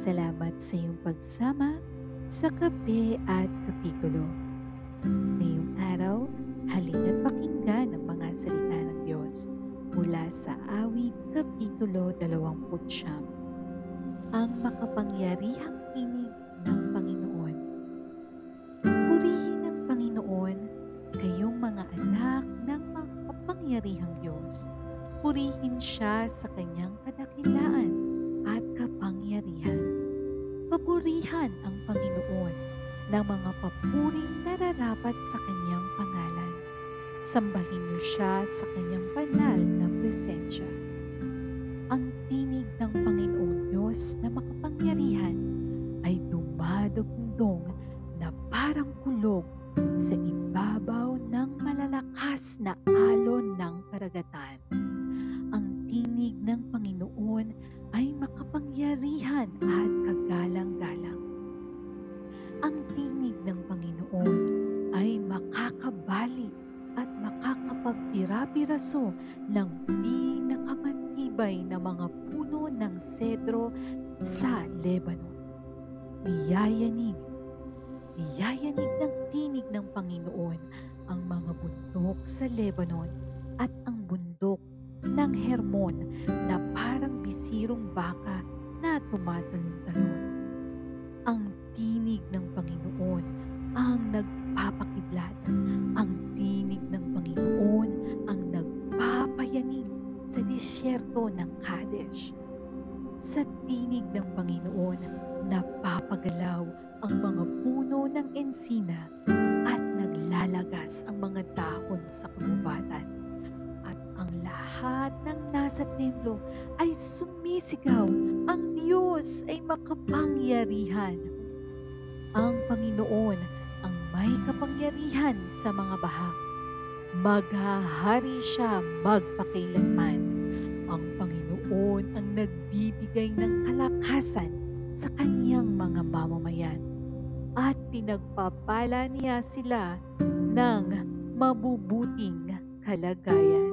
Salamat sa iyong pagsama sa kape at kapitulo. Ngayong araw, halina't pakinggan ang mga salita ng Diyos mula sa awit kapitulo 29. Ang makapangyarihang tinig ng Panginoon. Purihin ang Panginoon, kayong mga anak ng makapangyarihang Diyos. Purihin siya sa kanyang kadakilaan ng mga papuring nararapat sa kanyang pangalan. Sambahin niyo siya sa kanyang banal na presensya. Ang tinig ng Panginoon Diyos na makapangyarihan ay dumadugtong na parang kulog sa ibabaw ng malalakas na makakapagpira-piraso ng pinakamatibay na mga puno ng sedro sa Lebanon. Niyayanig, niyayanig ng tinig ng Panginoon ang mga bundok sa Lebanon at ang bundok ng Hermon na parang bisirong baka na tumatalon-talon. Ang tinig ng Panginoon ang nagpapakidlat. Nagpapayanig sa disyerto ng Kadesh. Sa tinig ng Panginoon, napapagalaw ang mga puno ng ensina at naglalagas ang mga dahon sa kagubatan. At ang lahat ng nasa templo ay sumisigaw, ang Diyos ay makapangyarihan. Ang Panginoon ang may kapangyarihan sa mga baha. Maghahari siya magpakailanman. Ang Panginoon ang nagbibigay ng kalakasan sa kanyang mga mamamayan at pinagpapala niya sila ng mabubuting kalagayan.